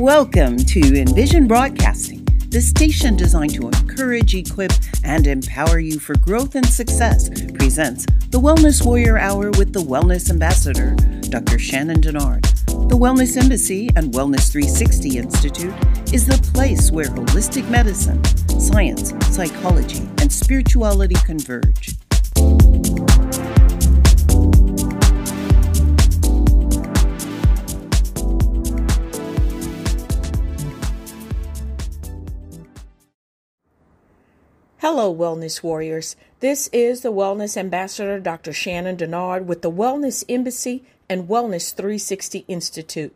Welcome to Envision Broadcasting, the station designed to encourage, equip, and empower you for growth and success. Presents the Wellness Warrior Hour with the Wellness Ambassador, Dr. Shannon Denard. The Wellness Embassy and Wellness 360 Institute is the place where holistic medicine, science, psychology, and spirituality converge. Hello, Wellness Warriors. This is the Wellness Ambassador, Dr. Shannon Denard, with the Wellness Embassy and Wellness 360 Institute.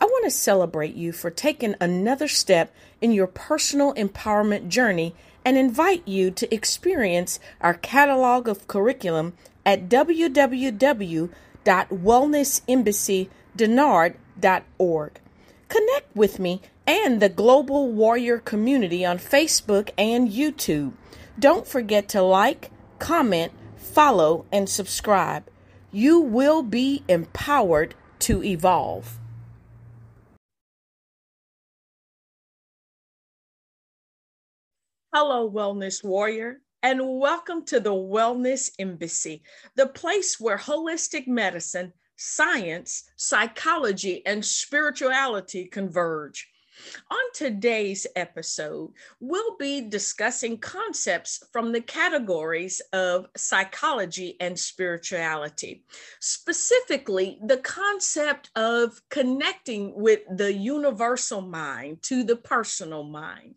I want to celebrate you for taking another step in your personal empowerment journey and invite you to experience our catalog of curriculum at www.wellnessembassy.denard.org. Connect with me and the Global Warrior community on Facebook and YouTube. Don't forget to like, comment, follow, and subscribe. You will be empowered to evolve. Hello, Wellness Warrior, and welcome to the Wellness Embassy, the place where holistic medicine, science, psychology, and spirituality converge. On today's episode, we'll be discussing concepts from the categories of psychology and spirituality, specifically the concept of connecting with the universal mind to the personal mind.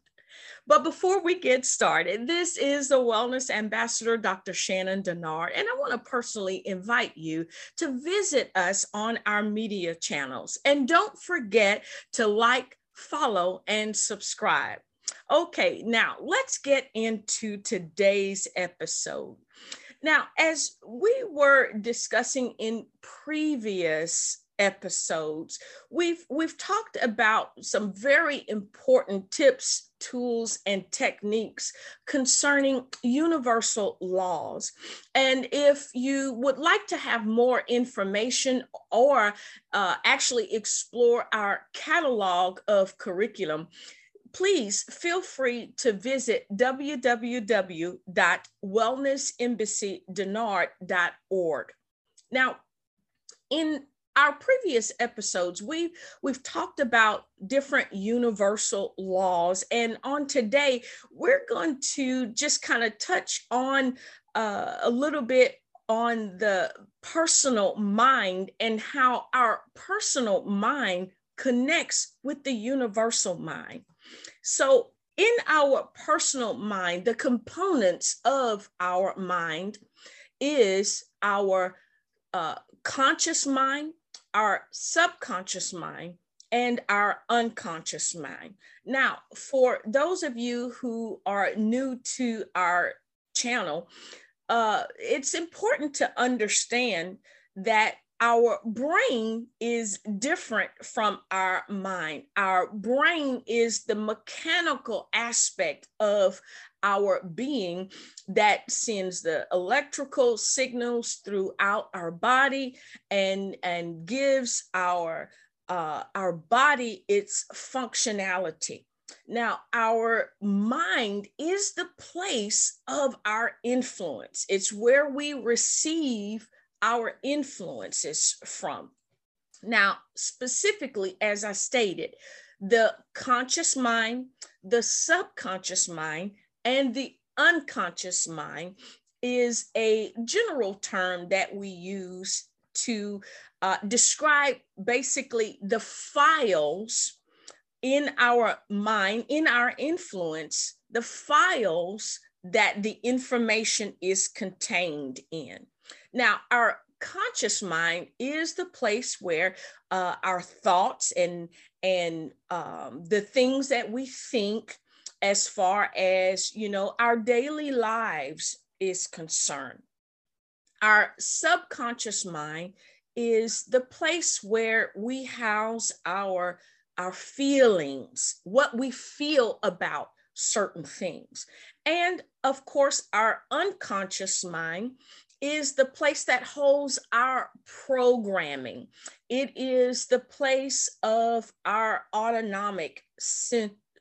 But before we get started, this is the Wellness Ambassador, Dr. Shannon Denard, and I want to personally invite you to visit us on our media channels. And don't forget to like, follow, and subscribe. Okay, now let's get into today's episode. Now, as we were discussing in previous episodes. We've we've talked about some very important tips tools and techniques concerning universal laws. And if you would like to have more information or uh, actually explore our catalog of curriculum please feel free to visit www.wellnessembassy.denard.org now in our previous episodes we've we've talked about different universal laws and on today we're going to just kind of touch on uh, a little bit on the personal mind and how our personal mind connects with the universal mind. So in our personal mind the components of our mind is our uh, conscious mind our subconscious mind and our unconscious mind. Now, for those of you who are new to our channel, uh, it's important to understand that our brain is different from our mind. Our brain is the mechanical aspect of our being that sends the electrical signals throughout our body and and gives our uh, our body its functionality. Now our mind is the place of our influence. It's where we receive our influences from. Now specifically as i stated the conscious mind the subconscious mind and the unconscious mind is a general term that we use to uh, describe basically the files in our mind, in our influence, the files that the information is contained in. Now, our conscious mind is the place where uh, our thoughts and and um, the things that we think as far as you know our daily lives is concerned our subconscious mind is the place where we house our our feelings what we feel about certain things and of course our unconscious mind is the place that holds our programming. It is the place of our autonomic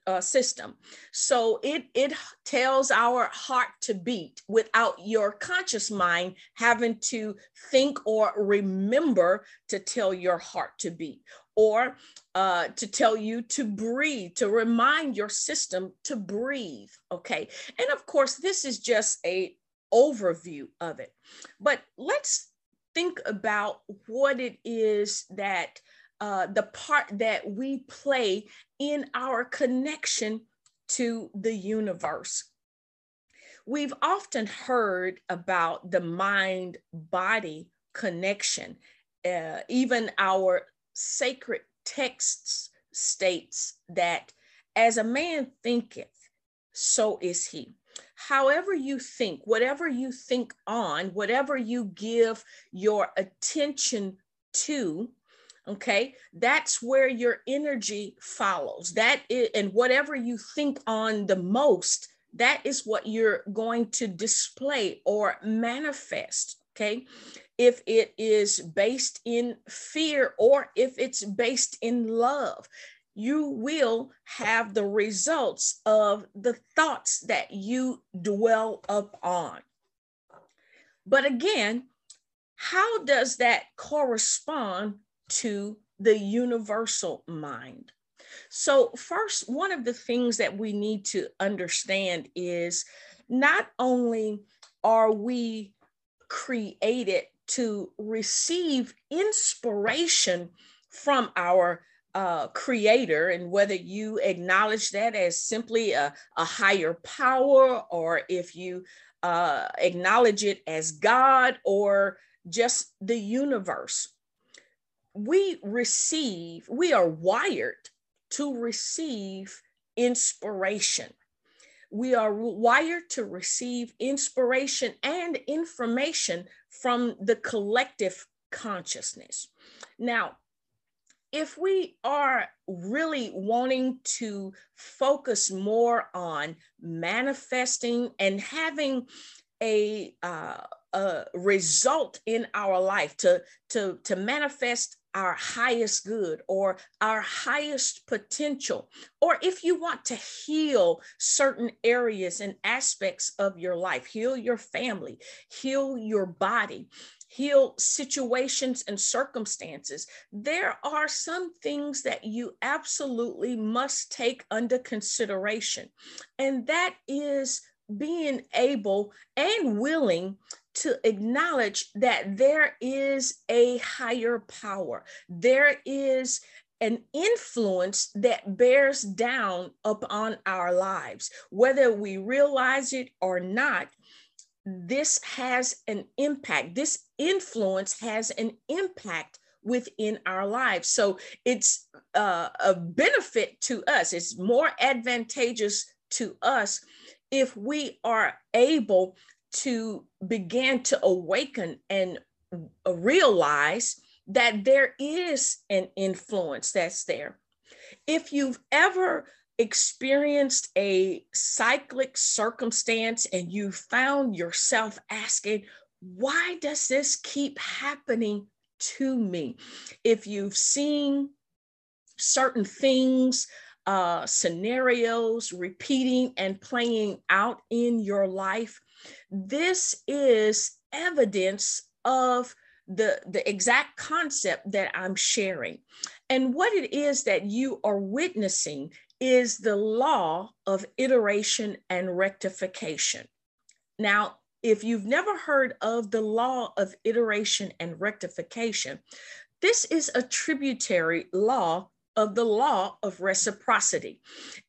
uh, system. So it it tells our heart to beat without your conscious mind having to think or remember to tell your heart to beat or uh, to tell you to breathe, to remind your system to breathe. Okay. And of course, this is just a overview of it. But let's think about what it is that uh, the part that we play in our connection to the universe. We've often heard about the mind body connection. Uh, even our sacred texts states that as a man thinketh, so is he. However, you think, whatever you think on, whatever you give your attention to, okay? That's where your energy follows. That is, and whatever you think on the most that is what you're going to display or manifest okay? If it is based in fear or if it's based in love you will have the results of the thoughts that you dwell upon. But again how does that correspond to the universal mind. So, first, one of the things that we need to understand is not only are we created to receive inspiration from our uh, creator, and whether you acknowledge that as simply a, a higher power, or if you uh, acknowledge it as God or just the universe, we receive, we are wired to receive inspiration. We are wired to receive inspiration and information from the collective consciousness. Now, if we are really wanting to focus more on manifesting and having a, uh, a result in our life to, to, to manifest our highest good or our highest potential, or if you want to heal certain areas and aspects of your life, heal your family, heal your body, heal situations and circumstances, there are some things that you absolutely must take under consideration. And that is being able and willing to acknowledge that there is a higher power. There is an influence that bears down upon our lives. Whether we realize it or not, this has an impact. This influence has an impact within our lives. So it's uh, a benefit to us, it's more advantageous to us if we are able to begin to awaken and realize that there is an influence that's there. If you've ever experienced a cyclic circumstance and you found yourself asking, why does this keep happening to me? If you've seen certain things uh, scenarios repeating and playing out in your life, this is evidence of the, the exact concept that I'm sharing. And what it is that you are witnessing is the law of iteration and rectification. Now, if you've never heard of the law of iteration and rectification, this is a tributary law of the law of reciprocity.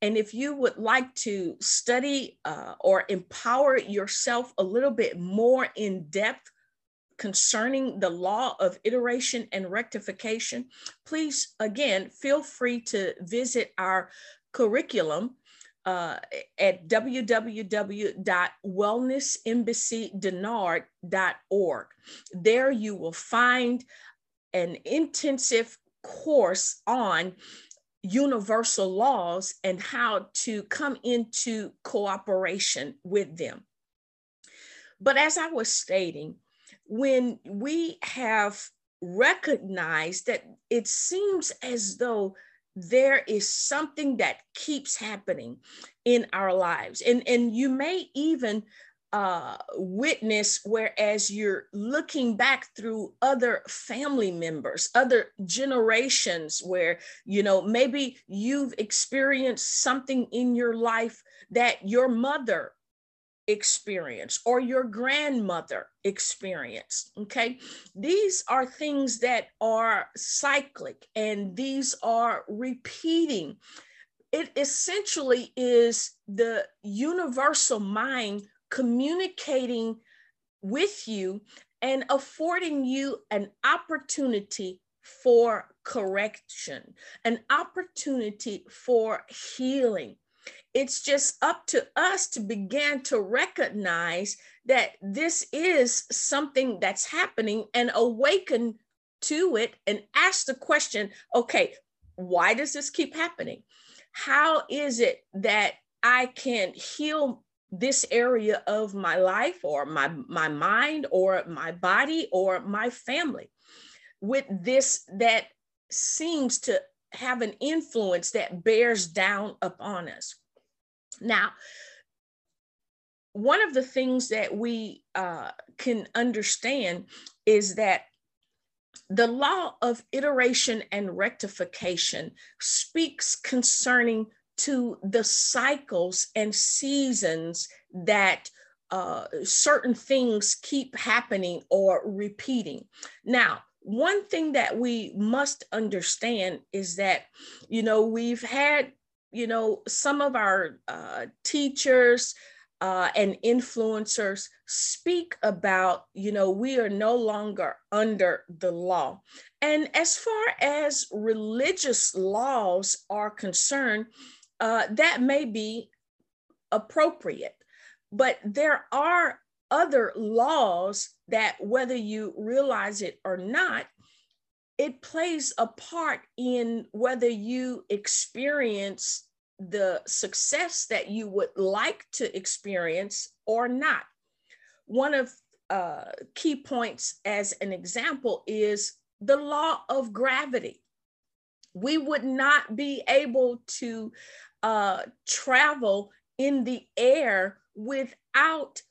And if you would like to study uh, or empower yourself a little bit more in depth concerning the law of iteration and rectification, please again feel free to visit our curriculum uh, at www.wellnessembassydenard.org. There you will find an intensive course on universal laws and how to come into cooperation with them. But as I was stating, when we have recognized that it seems as though there is something that keeps happening in our lives and and you may even uh, witness, whereas you're looking back through other family members, other generations, where, you know, maybe you've experienced something in your life that your mother experienced or your grandmother experienced. Okay. These are things that are cyclic and these are repeating. It essentially is the universal mind communicating with you and affording you an opportunity for correction, an opportunity for healing. It's just up to us to begin to recognize that this is something that's happening and awaken to it and ask the question okay, why does this keep happening? How is it that I can heal this area of my life or my, my mind or my body or my family with this that seems to have an influence that bears down upon us. Now, one of the things that we uh, can understand is that the law of iteration and rectification speaks concerning to the cycles and seasons that uh, certain things keep happening or repeating. Now, one thing that we must understand is that, you know, we've had, you know, some of our uh, teachers uh, and influencers speak about, you know, we are no longer under the law. And as far as religious laws are concerned, uh, that may be appropriate. But there are other laws that, whether you realize it or not, it plays a part in whether you experience the success that you would like to experience or not. One of uh, key points as an example is the law of gravity. We would not be able to uh, travel in the air without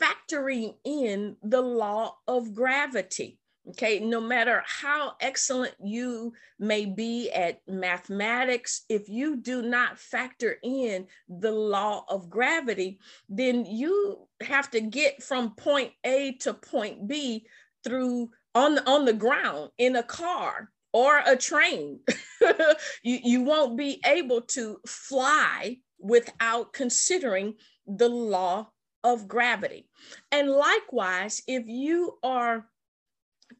factoring in the law of gravity. Okay, no matter how excellent you may be at mathematics, if you do not factor in the law of gravity, then you have to get from point A to point B through on on the ground in a car or a train. you, you won't be able to fly without considering the law of gravity. And likewise, if you are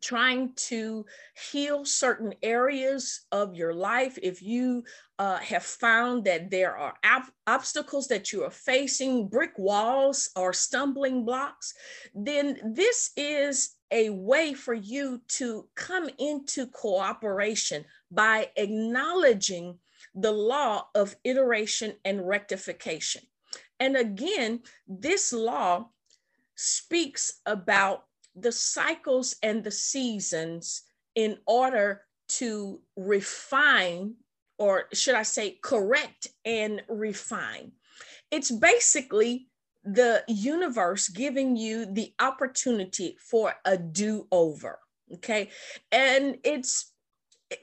trying to heal certain areas of your life, if you uh, have found that there are obstacles that you are facing, brick walls or stumbling blocks, then this is a way for you to come into cooperation by acknowledging the law of iteration and rectification. And again, this law speaks about the cycles and the seasons in order to refine, or should I say, correct and refine. It's basically the universe giving you the opportunity for a do-over okay and it's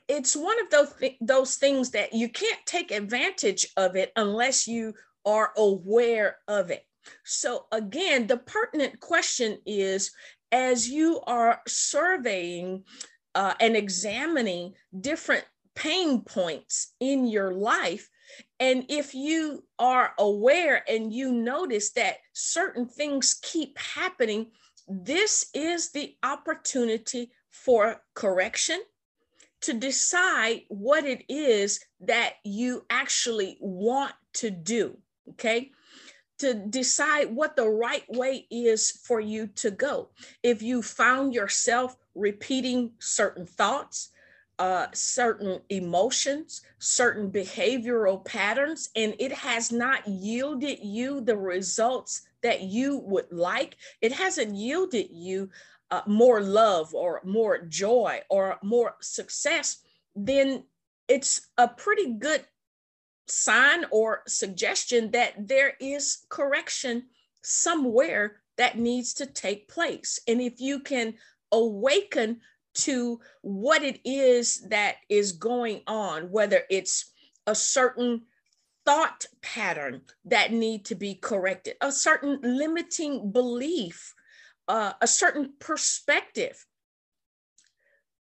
it's one of those those things that you can't take advantage of it unless you are aware of it so again the pertinent question is as you are surveying uh, and examining different pain points in your life and if you are aware and you notice that certain things keep happening, this is the opportunity for correction to decide what it is that you actually want to do. Okay. To decide what the right way is for you to go. If you found yourself repeating certain thoughts, uh, certain emotions, certain behavioral patterns, and it has not yielded you the results that you would like. It hasn't yielded you uh, more love or more joy or more success, then it's a pretty good sign or suggestion that there is correction somewhere that needs to take place. And if you can awaken to what it is that is going on, whether it's a certain thought pattern that need to be corrected, a certain limiting belief, uh, a certain perspective,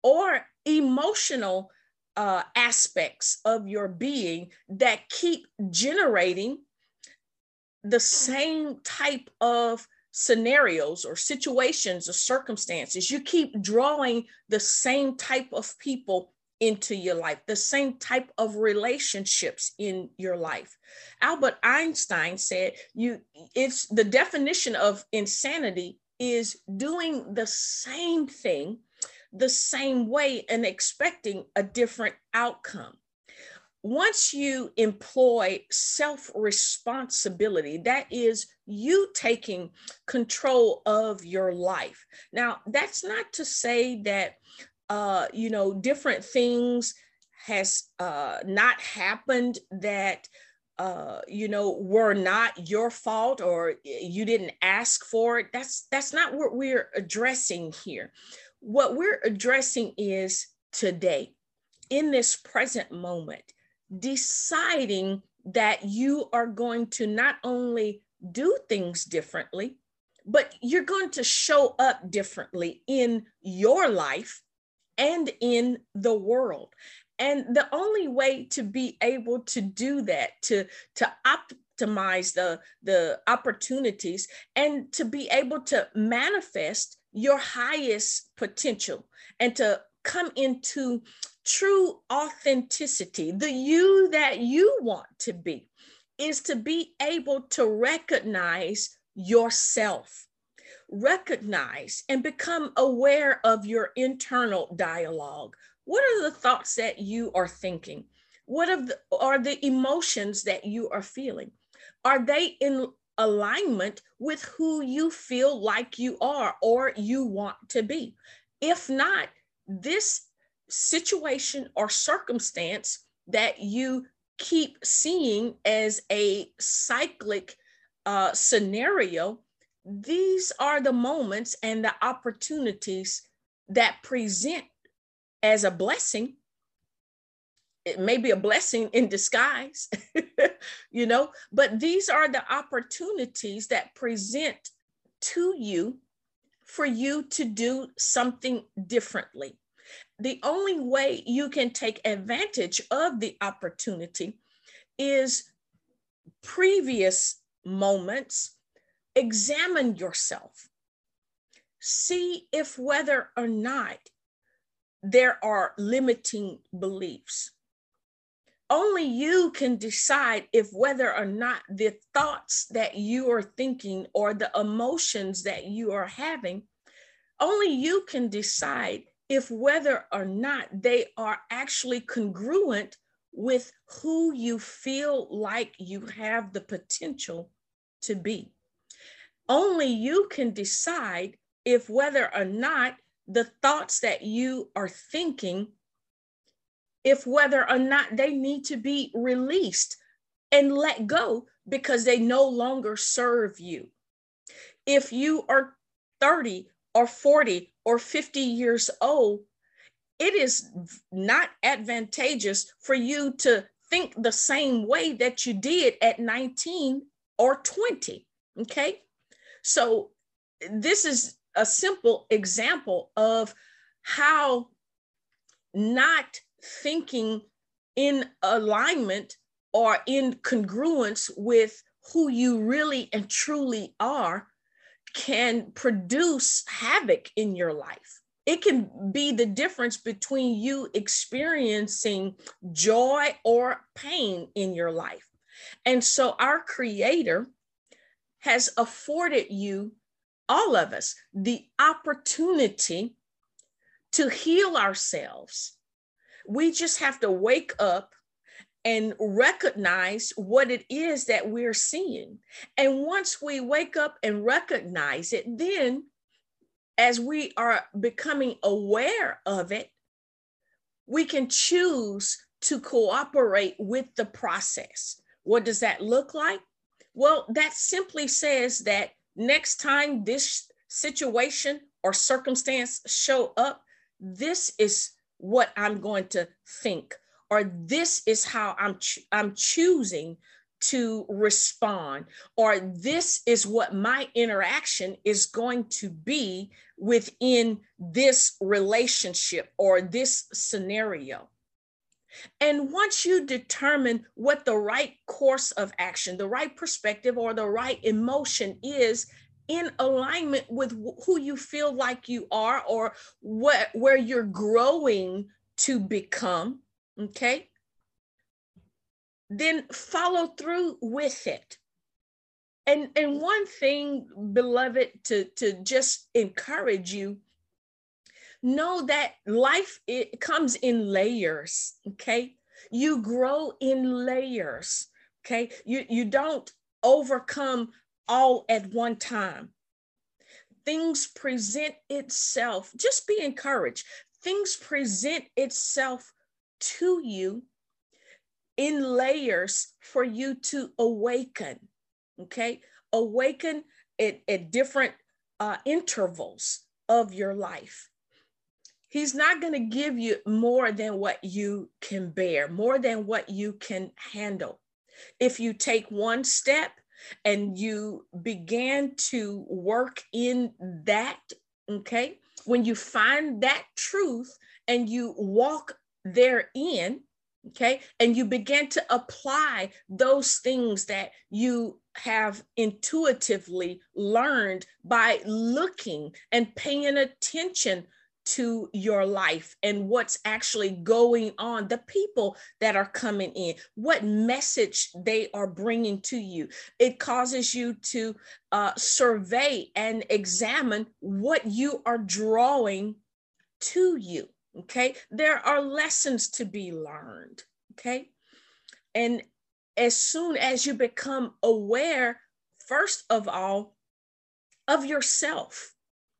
or emotional uh, aspects of your being that keep generating the same type of scenarios or situations or circumstances. You keep drawing the same type of people into your life, the same type of relationships in your life. Albert Einstein said you it's the definition of insanity is doing the same thing the same way and expecting a different outcome. Once you employ self responsibility, that is you taking control of your life. Now, that's not to say that uh, you know, different things has uh, not happened that uh, you know were not your fault or you didn't ask for it. That's that's not what we're addressing here. What we're addressing is today, in this present moment, deciding that you are going to not only do things differently, but you're going to show up differently in your life and in the world. And the only way to be able to do that, to, to optimize the, the opportunities and to be able to manifest your highest potential and to come into true authenticity, the you that you want to be, is to be able to recognize yourself recognize and become aware of your internal dialogue. What are the thoughts that you are thinking? What of the, are the emotions that you are feeling? Are they in alignment with who you feel like you are or you want to be? If not, this situation or circumstance that you keep seeing as a cyclic uh, scenario these are the moments and the opportunities that present as a blessing it may be a blessing in disguise you know but these are the opportunities that present to you for you to do something differently the only way you can take advantage of the opportunity is previous moments examine yourself. See if whether or not there are limiting beliefs. Only you can decide if whether or not the thoughts that you are thinking or the emotions that you are having, only you can decide if whether or not they are actually congruent with who you feel like you have the potential to be. Only you can decide if whether or not the thoughts that you are thinking if whether or not they need to be released and let go because they no longer serve you. If you are 30 or 40 or 50 years old it is not advantageous for you to think the same way that you did at 19 or 20 okay? So, this is a simple example of how not thinking in alignment or in congruence with who you really and truly are can produce havoc in your life. It can be the difference between you experiencing joy or pain in your life. And so, our Creator has afforded you, all of us, the opportunity to heal ourselves. We just have to wake up and recognize what it is that we're seeing. And once we wake up and recognize it, then as we are becoming aware of it, we can choose to cooperate with the process. What does that look like? Well, that simply says that next time this situation or circumstance show up, this is what I'm going to think, or this is how I'm I'm choosing to respond, or this is what my interaction is going to be within this relationship or this scenario. And once you determine what the right course of action, the right perspective, or the right emotion is in alignment with who you feel like you are or what where you're growing to become, okay? Then follow through with it. And and one thing, beloved, to, to just encourage you know that life it comes in layers okay you grow in layers okay you you don't overcome all at one time. Things present itself just be encouraged. Things present itself to you in layers for you to awaken okay? Awaken at, at different uh, intervals of your life. He's not going to give you more than what you can bear, more than what you can handle. If you take one step and you begin to work in that, okay, when you find that truth and you walk therein, okay, and you begin to apply those things that you have intuitively learned by looking and paying attention to your life and what's actually going on, the people that are coming in, what message they are bringing to you. It causes you to uh, survey and examine what you are drawing to you. Okay. There are lessons to be learned. Okay. And as soon as you become aware, first of all, of yourself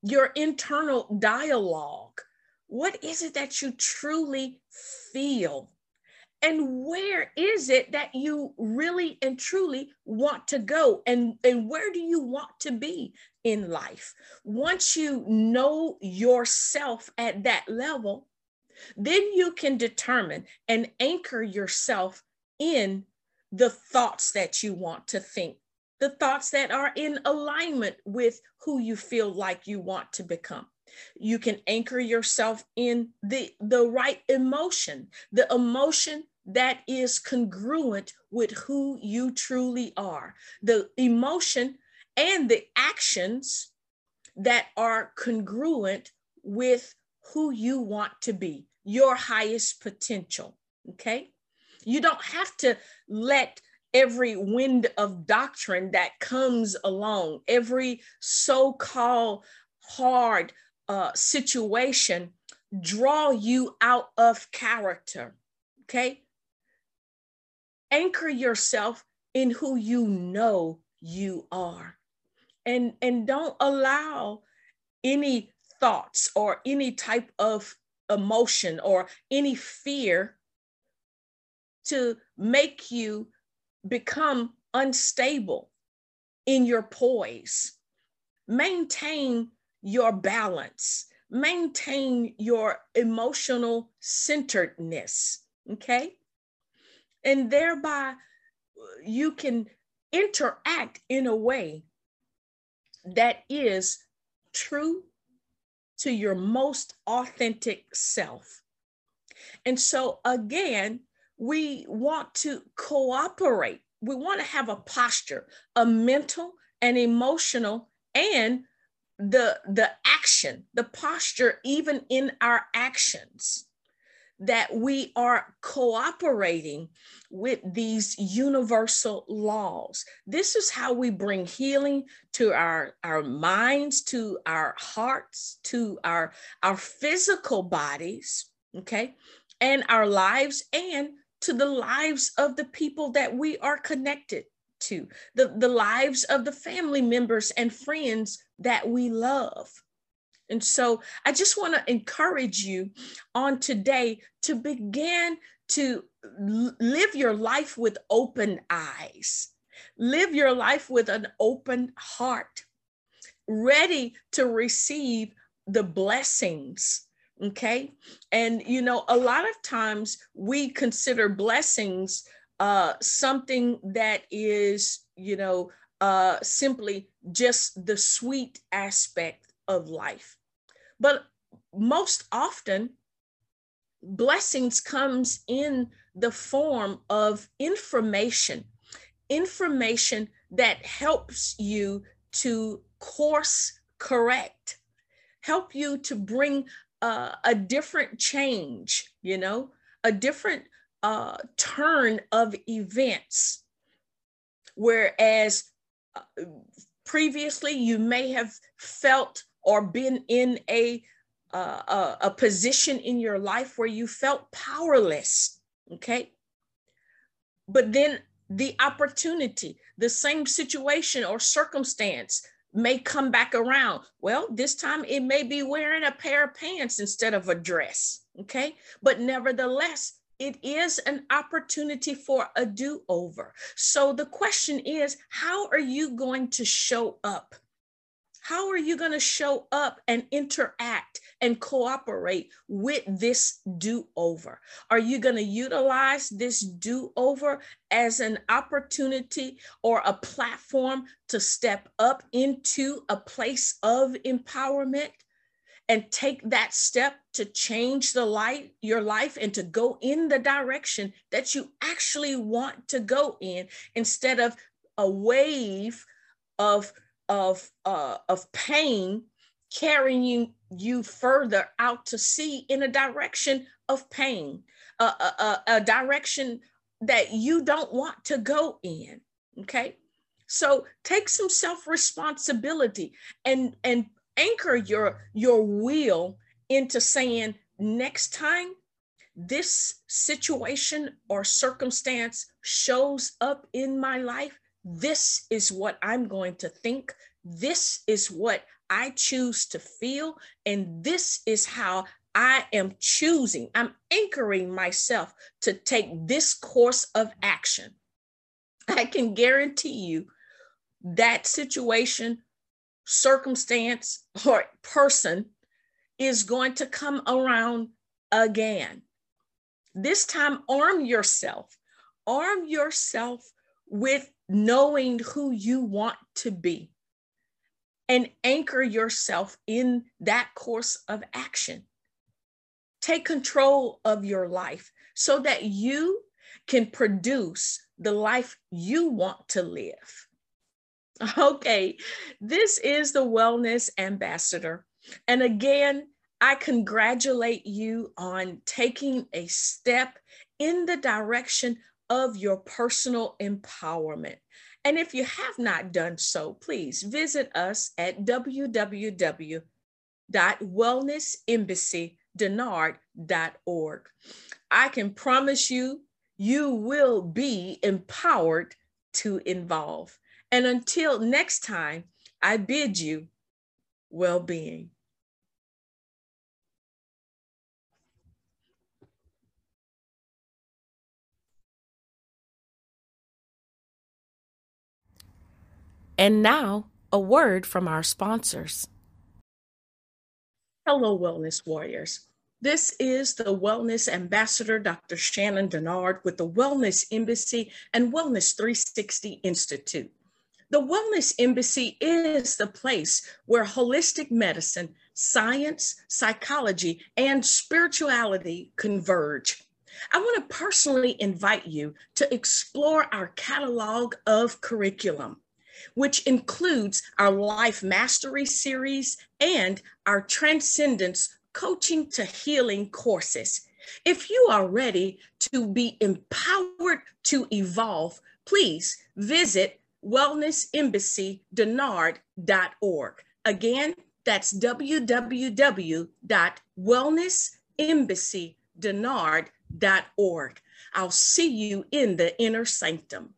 your internal dialogue. What is it that you truly feel? And where is it that you really and truly want to go? And, and where do you want to be in life? Once you know yourself at that level, then you can determine and anchor yourself in the thoughts that you want to think the thoughts that are in alignment with who you feel like you want to become. You can anchor yourself in the the right emotion the emotion that is congruent with who you truly are the emotion and the actions that are congruent with who you want to be your highest potential okay? You don't have to let every wind of doctrine that comes along, every so called hard uh, situation, draw you out of character. Okay? Anchor yourself in who you know you are. And, and don't allow any thoughts or any type of emotion or any fear to make you become unstable in your poise. Maintain your balance, maintain your emotional centeredness, okay? And thereby you can interact in a way that is true to your most authentic self. And so, again, we want to cooperate. We want to have a posture, a mental and emotional, and the the action, the posture, even in our actions, that we are cooperating with these universal laws. This is how we bring healing to our, our minds, to our hearts, to our, our physical bodies, okay, and our lives, and to the lives of the people that we are connected to, the, the lives of the family members and friends that we love. And so I just want to encourage you on today to begin to live your life with open eyes, live your life with an open heart, ready to receive the blessings. Okay. And, you know, a lot of times we consider blessings uh, something that is, you know, uh, simply just the sweet aspect of life. But most often, blessings comes in the form of information, information that helps you to course correct, help you to bring uh, a different change, you know, a different uh, turn of events. Whereas uh, previously you may have felt or been in a uh, a, a position in your life where you felt powerless okay but then the opportunity the same situation or circumstance may come back around well this time it may be wearing a pair of pants instead of a dress okay but nevertheless it is an opportunity for a do over. So the question is how are you going to show up? How are you going to show up and interact and cooperate with this do over? Are you going to utilize this do over as an opportunity or a platform to step up into a place of empowerment? and take that step to change the light your life and to go in the direction that you actually want to go in instead of a wave of of uh, of pain carrying you, you further out to sea in a direction of pain a, a, a direction that you don't want to go in okay? So take some self responsibility and and anchor your your will into saying next time this situation or circumstance shows up in my life this is what i'm going to think this is what i choose to feel and this is how i am choosing i'm anchoring myself to take this course of action i can guarantee you that situation circumstance or person is going to come around again. This time, arm yourself. Arm yourself with knowing who you want to be and anchor yourself in that course of action. Take control of your life so that you can produce the life you want to live. Okay, this is the Wellness Ambassador. And again, I congratulate you on taking a step in the direction of your personal empowerment. And if you have not done so, please visit us at www.wellnessembassydenard.org. I can promise you, you will be empowered to involve. And until next time, I bid you well being. And now, a word from our sponsors. Hello, Wellness Warriors. This is the Wellness Ambassador, Dr. Shannon Denard, with the Wellness Embassy and Wellness 360 Institute. The Wellness Embassy is the place where holistic medicine, science, psychology, and spirituality converge. I want to personally invite you to explore our catalog of curriculum, which includes our Life Mastery series and our Transcendence Coaching to Healing courses. If you are ready to be empowered to evolve, please visit wellnessembassydenard.org. Again, that's www.wellnessembassydenard.org. I'll see you in the inner sanctum.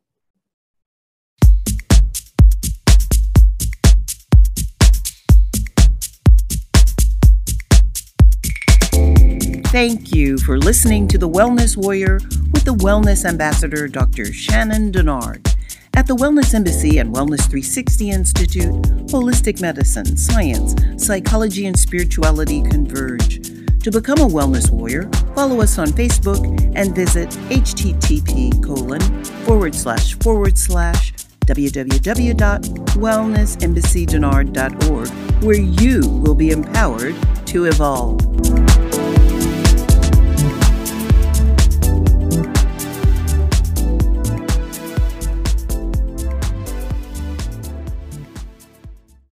Thank you for listening to The Wellness Warrior with the Wellness Ambassador, Dr. Shannon Denard. At the Wellness Embassy and Wellness 360 Institute, holistic medicine, science, psychology, and spirituality converge. To become a wellness warrior, follow us on Facebook and visit http colon forward slash forward slash www.wellnessembassydenard.org, where you will be empowered to evolve.